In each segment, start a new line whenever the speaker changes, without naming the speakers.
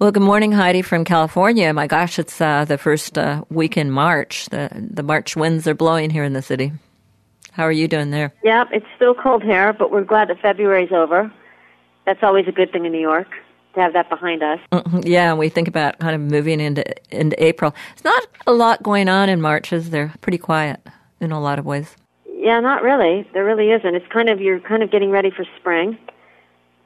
Well, good morning, Heidi from California. My gosh, it's uh, the first uh, week in March. The the March winds are blowing here in the city. How are you doing there?
Yep, it's still cold here, but we're glad that February's over. That's always a good thing in New York to have that behind us.
Mm-hmm. Yeah, we think about kind of moving into into April. It's not a lot going on in March, is there? Pretty quiet in a lot of ways.
Yeah, not really. There really isn't. It's kind of you're kind of getting ready for spring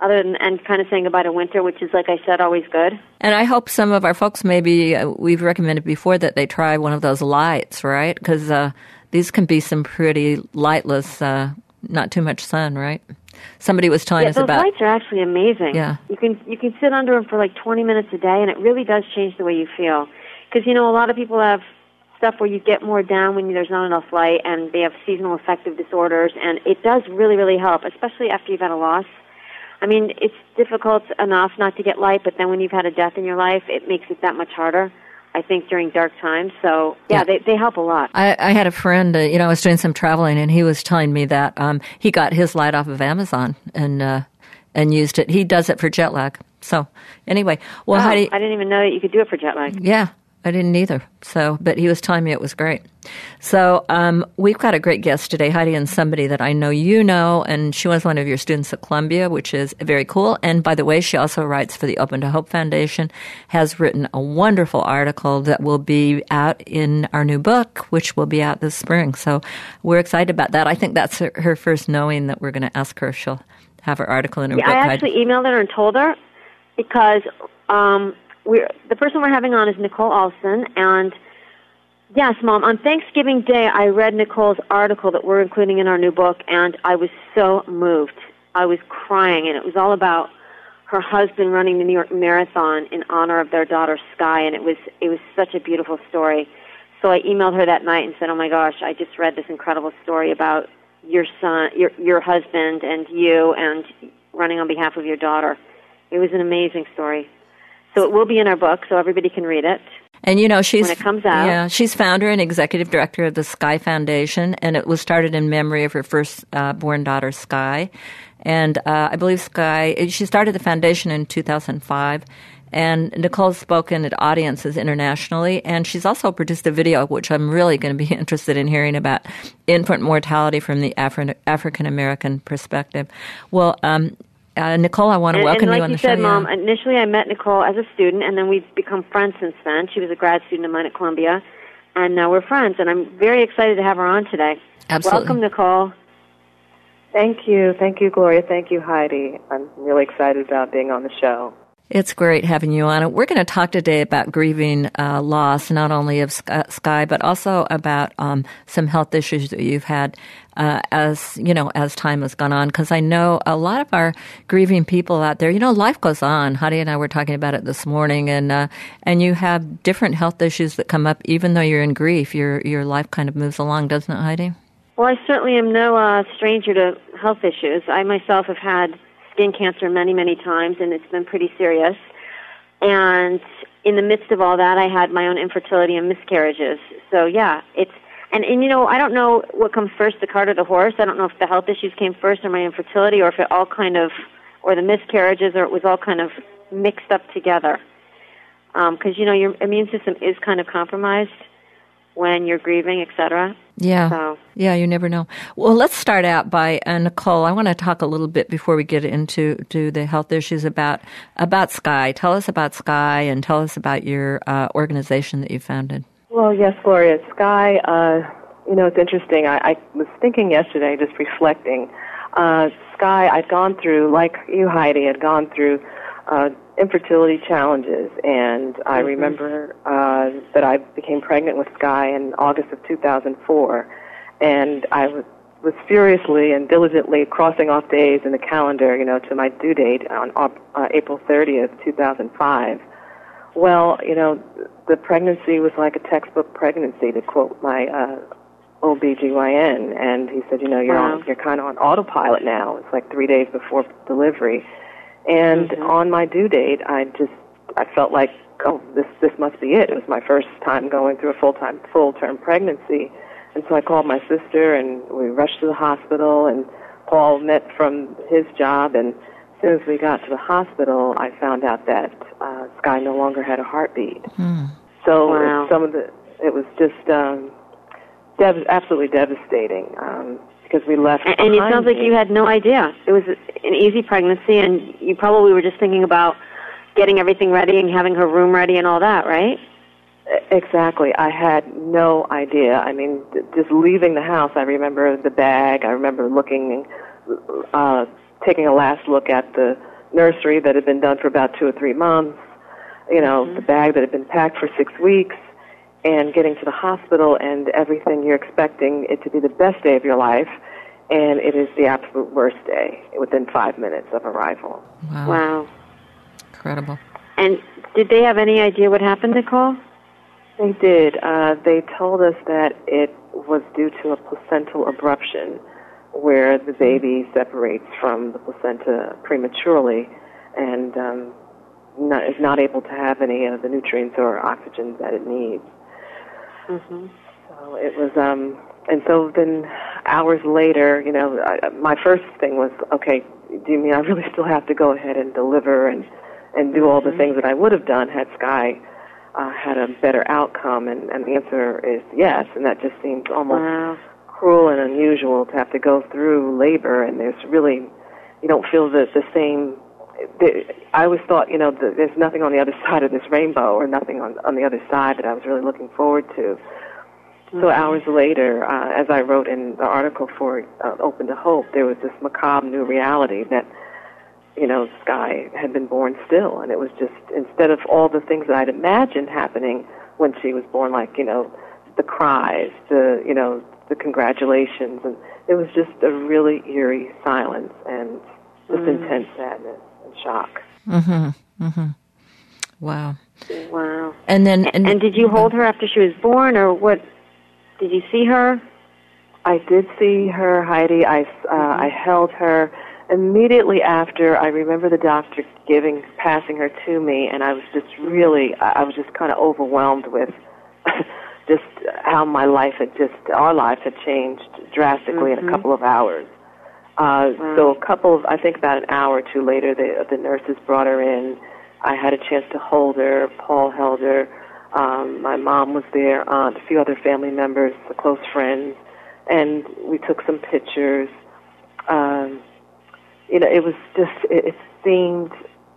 other than and kind of saying goodbye to winter, which is like I said, always good.
And I hope some of our folks maybe uh, we've recommended before that they try one of those lights, right? Because uh, these can be some pretty lightless, uh, not too much sun, right? Somebody was telling
yeah,
us
those
about.
lights are actually amazing.
Yeah,
you can you can sit under them for like 20 minutes a day, and it really does change the way you feel. Because you know a lot of people have stuff where you get more down when there's not enough light, and they have seasonal affective disorders, and it does really really help, especially after you've had a loss I mean, it's difficult enough not to get light, but then when you've had a death in your life, it makes it that much harder. I think during dark times. So yeah, yeah. They, they help a lot.
I, I had a friend, uh, you know, I was doing some traveling, and he was telling me that um, he got his light off of Amazon and uh, and used it. He does it for jet lag. So anyway, well,
oh,
Heidi,
I didn't even know that you could do it for jet lag.
Yeah, I didn't either. So, but he was telling me it was great. So, um, we've got a great guest today, Heidi, and somebody that I know you know, and she was one of your students at Columbia, which is very cool. And by the way, she also writes for the Open to Hope Foundation, has written a wonderful article that will be out in our new book, which will be out this spring. So, we're excited about that. I think that's her, her first knowing that we're going to ask her if she'll have her article in her
yeah,
book.
I actually emailed her and told her because. Um, we're the person we're having on is Nicole Alston, and yes, Mom, on Thanksgiving Day, I read Nicole's article that we're including in our new book, and I was so moved. I was crying, and it was all about her husband running the New York Marathon in honor of their daughter Skye, and it was it was such a beautiful story. So I emailed her that night and said, "Oh my gosh, I just read this incredible story about your son, your your husband, and you, and running on behalf of your daughter." It was an amazing story. So it will be in our book, so everybody can read it.
And you know, she's
when it comes out.
Yeah, she's founder and executive director of the Skye Foundation, and it was started in memory of her first uh, born daughter, Skye. And uh, I believe Skye. She started the foundation in 2005. And Nicole's spoken at audiences internationally, and she's also produced a video, which I'm really going to be interested in hearing about infant mortality from the Afri- African American perspective. Well, um, uh, Nicole, I want to
and,
welcome
and like
you on
you
the
said,
show.
Mom,
yeah.
initially I met Nicole as a student, and then we've become friends since then. She was a grad student of mine at Columbia, and now we're friends. And I'm very excited to have her on today.
Absolutely.
Welcome, Nicole.
Thank you. Thank you, Gloria. Thank you, Heidi. I'm really excited about being on the show.
It's great having you on. We're going to talk today about grieving uh, loss, not only of Skye, but also about um, some health issues that you've had uh, as you know as time has gone on. Because I know a lot of our grieving people out there. You know, life goes on. Heidi and I were talking about it this morning, and uh, and you have different health issues that come up, even though you're in grief. Your your life kind of moves along, doesn't it, Heidi?
Well, I certainly am no uh, stranger to health issues. I myself have had skin cancer many, many times, and it's been pretty serious. And in the midst of all that, I had my own infertility and miscarriages. So yeah, it's and and you know I don't know what comes first, the cart or the horse. I don't know if the health issues came first or my infertility, or if it all kind of, or the miscarriages, or it was all kind of mixed up together. Because um, you know your immune system is kind of compromised when you're grieving, etc.
Yeah.
So.
Yeah, you never know. Well, let's start out by uh, Nicole. I want to talk a little bit before we get into to the health issues about about Skye. Tell us about Skye and tell us about your uh, organization that you founded.
Well, yes, Gloria. Skye. Uh, you know, it's interesting. I, I was thinking yesterday, just reflecting. Uh, Skye, I'd gone through, like you, Heidi, had gone through uh, infertility challenges, and I mm-hmm. remember uh, that I became pregnant with Skye in August of 2004, and I was was furiously and diligently crossing off days in the calendar, you know, to my due date on uh, April 30th, 2005. Well, you know, the pregnancy was like a textbook pregnancy, to quote my uh, OBGYN. And he said, you know, you're,
Wow.
on, you're kind of on autopilot now. It's like three days before delivery. And
Mhm.
on my due date, I just, I felt like, oh, this, this must be it. It was my first time going through a full-time, full-term pregnancy. And so I called my sister and we rushed to the hospital and Paul met from his job and as soon as we got to the hospital, I found out that uh, Skye no longer had a heartbeat. So
Wow.
some of the, it was just um, dev- absolutely devastating um, because we left.
And, and it sounds like you had no idea. It was an easy pregnancy, and you probably were just thinking about getting everything ready and having her room ready and all that, right?
Exactly. I had no idea. I mean, just leaving the house, I remember the bag. I remember looking, uh, taking a last look at the nursery that had been done for about two or three months. You know, the bag that had been packed for six weeks, and getting to the hospital and everything you're expecting it to be the best day of your life, and it is the absolute worst day within five minutes of arrival.
Wow.
Wow.
Incredible.
And did they have any idea what happened, Nicole?
They did. Uh, they told us that it was due to a placental abruption, where the baby separates from the placenta prematurely and um, not, is not able to have any of the nutrients or oxygen that it needs.
Mm-hmm.
So it was, um, and so then hours later, you know, I, my first thing was, okay, do you mean I really still have to go ahead and deliver and and do all the things that I would have done had Skye uh, had a better outcome? And, and the answer is yes, and that just seems almost
Wow.
cruel and unusual to have to go through labor, and there's really, you don't feel the the same. I always thought, you know, the, there's nothing on the other side of this rainbow, or nothing on on the other side that I was really looking forward to. So hours later, uh, as I wrote in the article for uh, Open to Hope, there was this macabre new reality that, you know, Skye had been born still, and it was just instead of all the things that I'd imagined happening when she was born, like you know, the cries, the you know, the congratulations, and it was just a really eerie silence and just intense sadness and shock.
Mm-hmm. Mm-hmm. Wow.
Wow.
And then,
And, and did you hold her after she was born, or what? Did you see her?
I did see her, Heidi. I, uh, I held her immediately after. I remember the doctor giving, passing her to me, and I was just really, I I was just kind of overwhelmed with just how my life had just, our life had changed drastically in a couple of hours. Uh, So a couple of, I think about an hour or two later, the, the nurses brought her in. I had a chance to hold her. Paul held her. Um, my mom was there, aunt, a few other family members, a close friends, and we took some pictures. Um, you know, it was just, it, it seemed,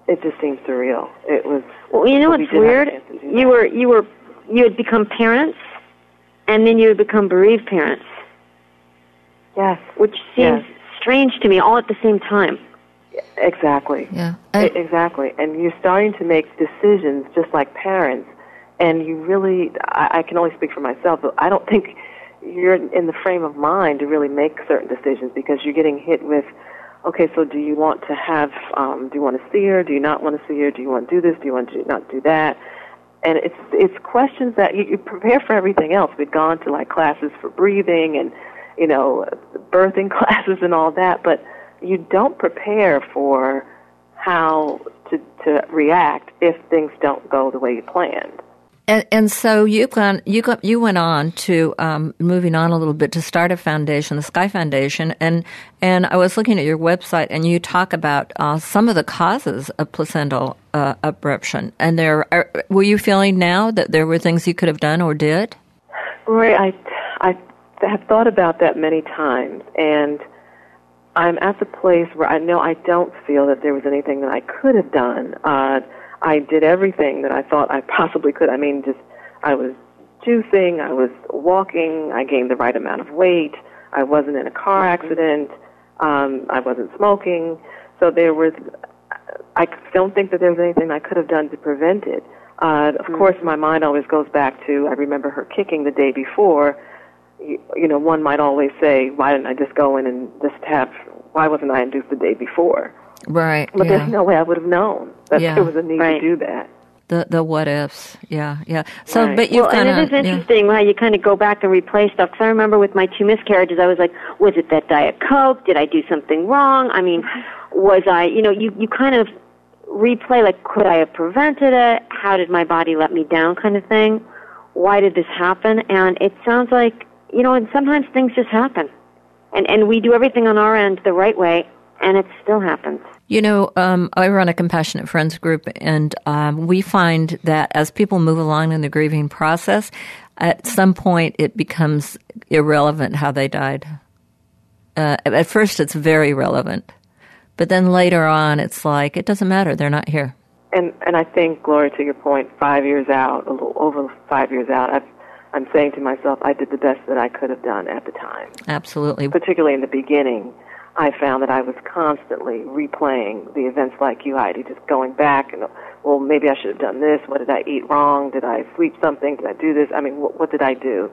it just seemed surreal. It was.
Well, you know
we
what's
a
weird?
chance to do
You were you were you had become parents, and then you had become bereaved parents,
Yes,
which seems
Yes.
Strange to me, all at the same time.
exactly.
yeah. And-
exactly. And you're starting to make decisions just like parents. And you really, I, I can only speak for myself, but I don't think you're in the frame of mind to really make certain decisions because you're getting hit with, okay, so do you want to have, um, do you want to see her? Do you not want to see her? Do you want to do this? Do you want to not do that? And it's it's questions that you, you prepare for everything else. We've gone to like classes for breathing and you know birthing classes and all that, but you don't prepare for how to to react if things don't go the way you planned.
And, and so you've gone, you got, you went on to um, moving on a little bit to start a foundation, the Skye Foundation, and and I was looking at your website, and you talk about uh, some of the causes of placental uh, abruption. And there, are, were you feeling now that there were things you could have done or did?
I I have thought about that many times, and I'm at the place where I know I don't feel that there was anything that I could have done. Uh, I did everything that I thought I possibly could. I mean, just I was juicing, I was walking, I gained the right amount of weight, I wasn't in a car accident, um, I wasn't smoking. So there was. I don't think that there was anything I could have done to prevent it. Uh, of course, my mind always goes back to I remember her kicking the day before. You, you know, one might always say, "Why didn't I just go in and just have? Why wasn't I induced the day before?"
Right.
But
yeah.
there's no way I would have known that
Yeah.
there was a need
Right.
to do that.
The the what ifs, yeah, yeah. So,
Right.
but you've
well,
kind
and it is
of
interesting how you kind of go back and replay stuff. Because I remember with my two miscarriages, I was like, was it that diet coke? Did I do something wrong? I mean, was I? You know, you you kind of replay like, could I have prevented it? How did my body let me down? Kind of thing. Why did this happen? And it sounds like you know, and sometimes things just happen, and and we do everything on our end the right way, and it still happens.
You know, um, I run a compassionate friends group, and um, we find that as people move along in the grieving process, at some point it becomes irrelevant how they died. Uh, at first, it's very relevant, but then later on, it's like it doesn't matter; they're not here.
And and I think, Gloria, to your point, five years out, a little over five years out, I've, I'm saying to myself, I did the best that I could have done at the time.
Absolutely.
Particularly in the beginning, I found that I was constantly replaying the events like you, Heidi, just going back and, well, maybe I should have done this. What did I eat wrong? Did I sleep something? Did I do this? I mean, what, what did I do?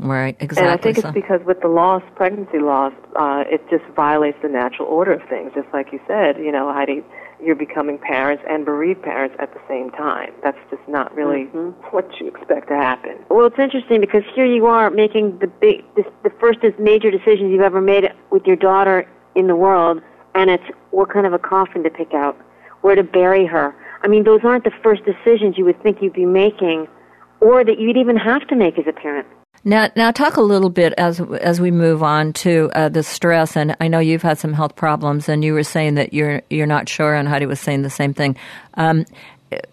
Right, exactly.
And I think
so.
it's because with the loss, pregnancy loss, uh, it just violates the natural order of things. Just like you said, you know, Heidi, you're becoming parents and bereaved parents at the same time. That's just not really mm-hmm. what you expect to happen.
Well, it's interesting because here you are making the big, this, the first major decisions you've ever made with your daughter in the world, and it's what kind of a coffin to pick out, where to bury her. I mean, those aren't the first decisions you would think you'd be making, or that you'd even have to make as a parent.
Now, now talk a little bit as as we move on to uh, the stress. And I know you've had some health problems, and you were saying that you're you're not sure, and Heidi was saying the same thing. Um,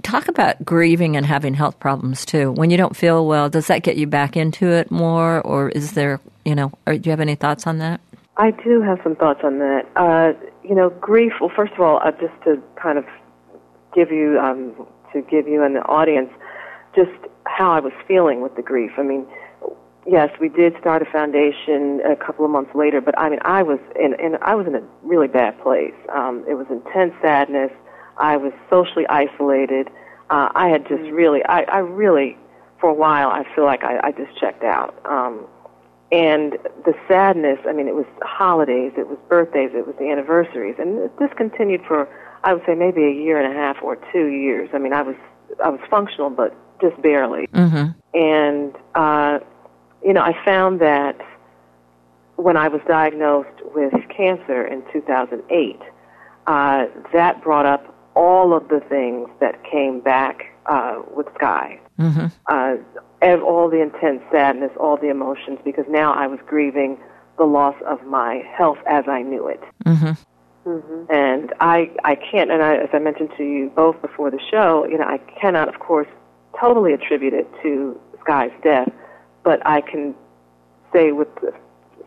talk about grieving and having health problems too. When you don't feel well, does that get you back into it more, or is there, you know, or do you have any thoughts on that?
I do have some thoughts on that. Uh, you know, grief. Well, first of all, uh, just to kind of give you um, to give you the audience just how I was feeling with the grief. I mean, yes, we did start a foundation a couple of months later, but I mean, I was in, in I was in a really bad place. Um, it was intense sadness. I was socially isolated. Uh, I had just really, I, I really, for a while, I feel like I, I just checked out. Um, and the sadness, I mean, it was holidays, it was birthdays, it was the anniversaries, and this continued for, I would say, maybe a year and a half or two years. I mean, I was, I was functional, but just barely.
Mm-hmm.
And, uh, you know, I found that when I was diagnosed with cancer in 2008, uh, that brought up all of the things that came back uh, with Skye.
Mm-hmm.
Uh, ev- all the intense sadness, all the emotions, because now I was grieving the loss of my health as I knew it.
Mm-hmm.
And I, I can't, and I, as I mentioned to you both before the show, you know, I cannot, of course, totally attribute it to Skye's death, but I can say with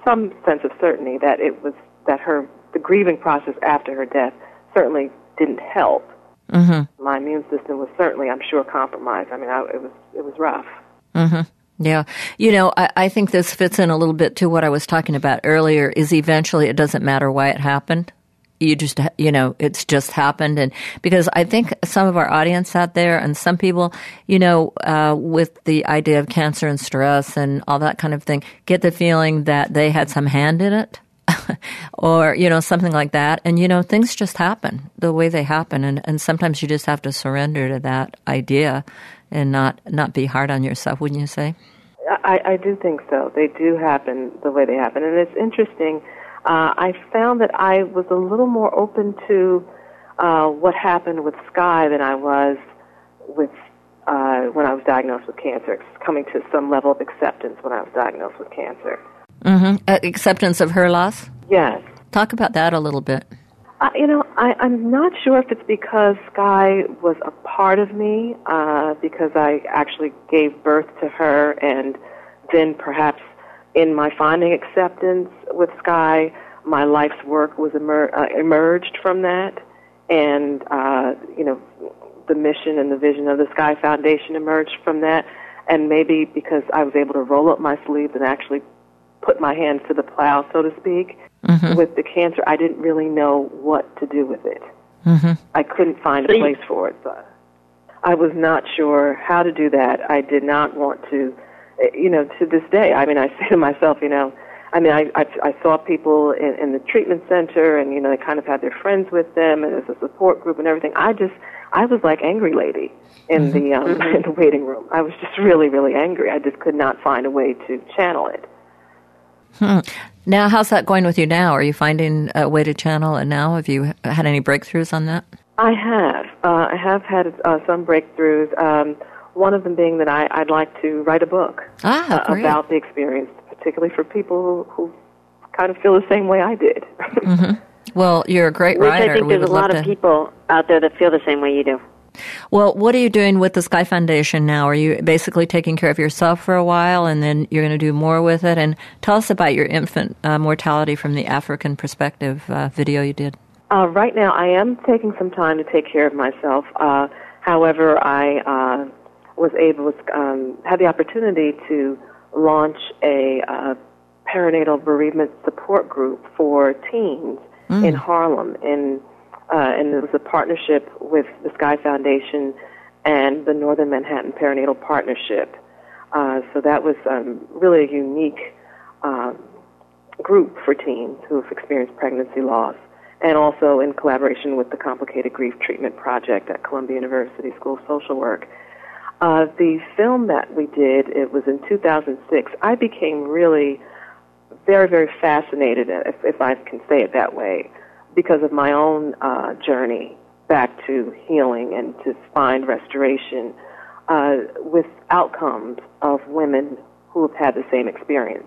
some sense of certainty that it was that her the grieving process after her death certainly didn't help.
Mm-hmm.
My immune system was certainly, I'm sure, compromised. I mean, I, it was it was rough.
Mm-hmm. Yeah. You know, I, I think this fits in a little bit to what I was talking about earlier is eventually it doesn't matter why it happened. You just, you know, it's just happened. And because I think some of our audience out there and some people, you know, uh, with the idea of cancer and stress and all that kind of thing, get the feeling that they had some hand in it. or you know something like that and you know things just happen the way they happen and and sometimes you just have to surrender to that idea and not not be hard on yourself wouldn't you say
I, I do think so. They do happen the way they happen, and it's interesting. Uh, I found that I was a little more open to uh, what happened with Skye than I was with uh, when I was diagnosed with cancer. It's coming to some level of acceptance when I was diagnosed with cancer.
mm-hmm. uh, acceptance of her loss
Yes.
talk about that a little bit
Uh, you know, I, I'm not sure if it's because Skye was a part of me, uh, because I actually gave birth to her, and then perhaps in my finding acceptance with Skye, my life's work was emer- uh, emerged from that, and uh, you know, the mission and the vision of the Skye Foundation emerged from that, and maybe because I was able to roll up my sleeves and actually put my hands to the plow, so to speak, with the cancer, I didn't really know what to do with it.
mm-hmm.
I couldn't find a place for it. So I was not sure how to do that. I did not want to, you know, to this day. I mean, I say to myself, you know, I mean, I, I, I saw people in, in the treatment center, and you know, they kind of had their friends with them, and there's a support group and everything. I just, I was like angry lady in mm-hmm. the um, mm-hmm. in the waiting room. I was just really, really angry. I just could not find a way to channel it.
Hmm. Now, how's that going with you now? Are you finding a way to channel it now? Have you had any breakthroughs on that?
I have. Uh, I have had uh, some breakthroughs. Um, one of them being that I, would like to write a book
ah,
uh, about the experience, particularly for people who, who, kind of feel the same way I did.
mm-hmm. Well, you're a great
Which
writer.
I think there's a lot of people out there that feel the same way you do.
Well, what are you doing with the Skye Foundation now? Are you basically taking care of yourself for a while and then you're going to do more with it? And tell us about your infant uh, mortality from the African perspective uh, video you did.
Uh, right now, I am taking some time to take care of myself. Uh, however, I uh, was able to um, have the opportunity to launch a uh, perinatal bereavement support group for teens mm. in Harlem in uh, and it was a partnership with the Skye Foundation and the Northern Manhattan Perinatal Partnership. Uh, so that was um, really a unique um, group for teens who have experienced pregnancy loss, and also in collaboration with the Complicated Grief Treatment Project at Columbia University School of Social Work. Uh, the film that we did, it was in 2006. I became really very, very fascinated, if, if I can say it that way, because of my own uh, journey back to healing and to find restoration uh, with outcomes of women who have had the same experience,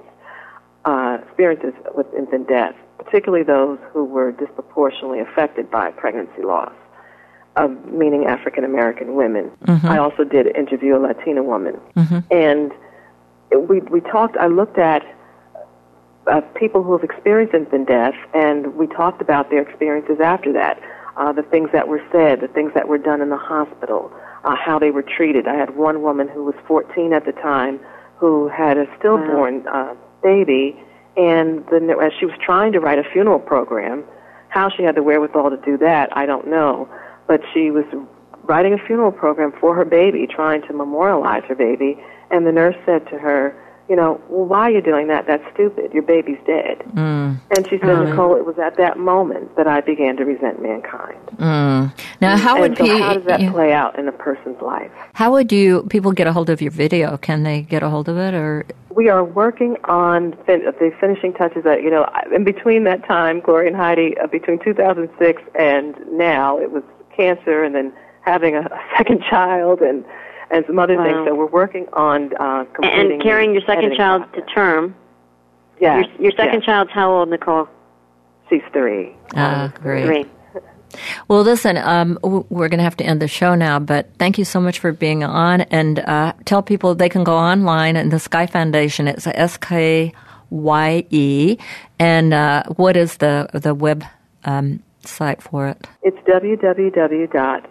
uh, experiences with infant death, particularly those who were disproportionately affected by pregnancy loss, uh, meaning African American women. Mm-hmm. I also did interview a Latina woman, mm-hmm. and we we talked. I looked at uh, people who have experienced infant death, and we talked about their experiences after that. Uh, the things that were said, the things that were done in the hospital, uh, how they were treated. I had one woman who was 14 at the time who had a stillborn wow. uh, baby, and the, as she was trying to write a funeral program, how she had the wherewithal to do that, I don't know. But she was writing a funeral program for her baby, trying to memorialize her baby, and the nurse said to her, you know, well, why are you doing that? That's stupid. Your baby's dead. Mm. And she said, mm. Nicole, it was at that moment that I began to resent mankind.
Mm. Now, how would
so how does that you, play out in a person's life?
How would you people get a hold of your video? Can they get a hold of it, or
we are working on fin- the finishing touches. That you know, in between that time, Gloria and Heidi, uh, between 2006 and now, it was cancer, and then having a, a second child, and and some other wow. things. So we're working on uh, completing
and carrying your second child process. to term.
Yeah,
your, your second
yes.
child's how old, Nicole?
She's three.
Ah, uh, great.
Three.
Well, listen, um, we're going to have to end the show now, but thank you so much for being on. And uh, tell people they can go online and the Skye Foundation. It's S K Y E. And uh, what is the the web um, site for it?
It's www.the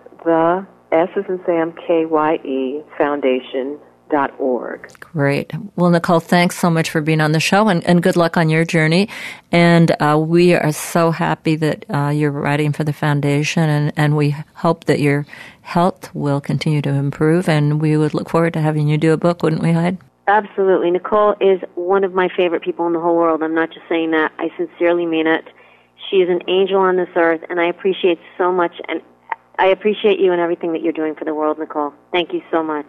S is in Sam, K-Y-E, Foundation, dot org.
Great. Well, Nicole, thanks so much for being on the show and, and good luck on your journey. And uh, we are so happy that uh, you're writing for the foundation and, and we hope that your health will continue to improve. And we would look forward to having you do a book, wouldn't we, Hyde?
Absolutely. Nicole is one of my favorite people in the whole world. I'm not just saying that. I sincerely mean it. She is an angel on this earth, and I appreciate so much and I appreciate you and everything that you're doing for the world, Nicole. Thank you so much.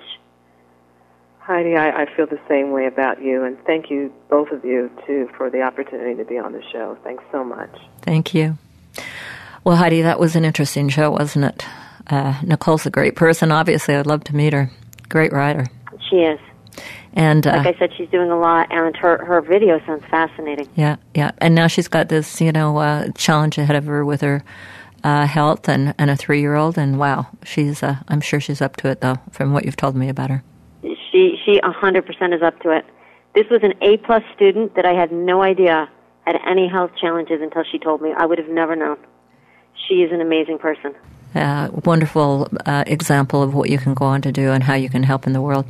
Heidi, I, I feel the same way about you, and thank you, both of you, too, for the opportunity to be on the show. Thanks so much.
Thank you. Well, Heidi, that was an interesting show, wasn't it? Uh, Nicole's a great person. Obviously, I'd love to meet her. Great writer.
She is.
And
uh, like I said, she's doing a lot, and her her video sounds fascinating.
Yeah, yeah. And now she's got this, you know, uh, challenge ahead of her with her uh, health and, and a three year old, and wow, she's uh, I'm sure she's up to it though, from what you've told me about her.
She she a hundred percent is up to it. This was an A plus student that I had no idea had any health challenges until she told me. I would have never known. She is an amazing person.
Uh, wonderful uh, example of what you can go on to do and how you can help in the world.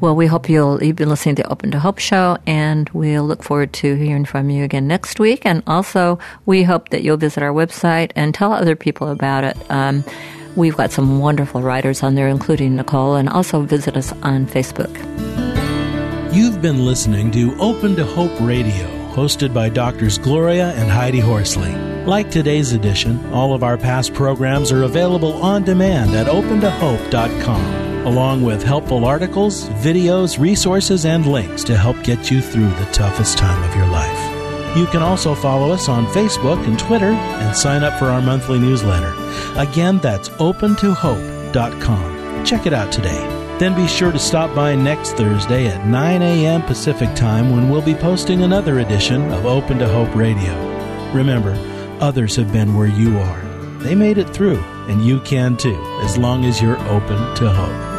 Well, we hope you'll you've been listening to Open to Hope show, and we'll look forward to hearing from you again next week. And also, we hope that you'll visit our website and tell other people about it. Um, we've got some wonderful writers on there, including Nicole, and also visit us on Facebook.
You've been listening to Open to Hope Radio hosted by Doctors Gloria and Heidi Horsley. Like today's edition, all of our past programs are available on demand at opentohope.com, along with helpful articles, videos, resources, and links to help get you through the toughest time of your life. You can also follow us on Facebook and Twitter and sign up for our monthly newsletter. Again, that's opentohope.com. Check it out today. Then be sure to stop by next Thursday at 9 a.m. Pacific Time when we'll be posting another edition of Open to Hope Radio. Remember, others have been where you are. They made it through, and you can too, as long as you're open to hope.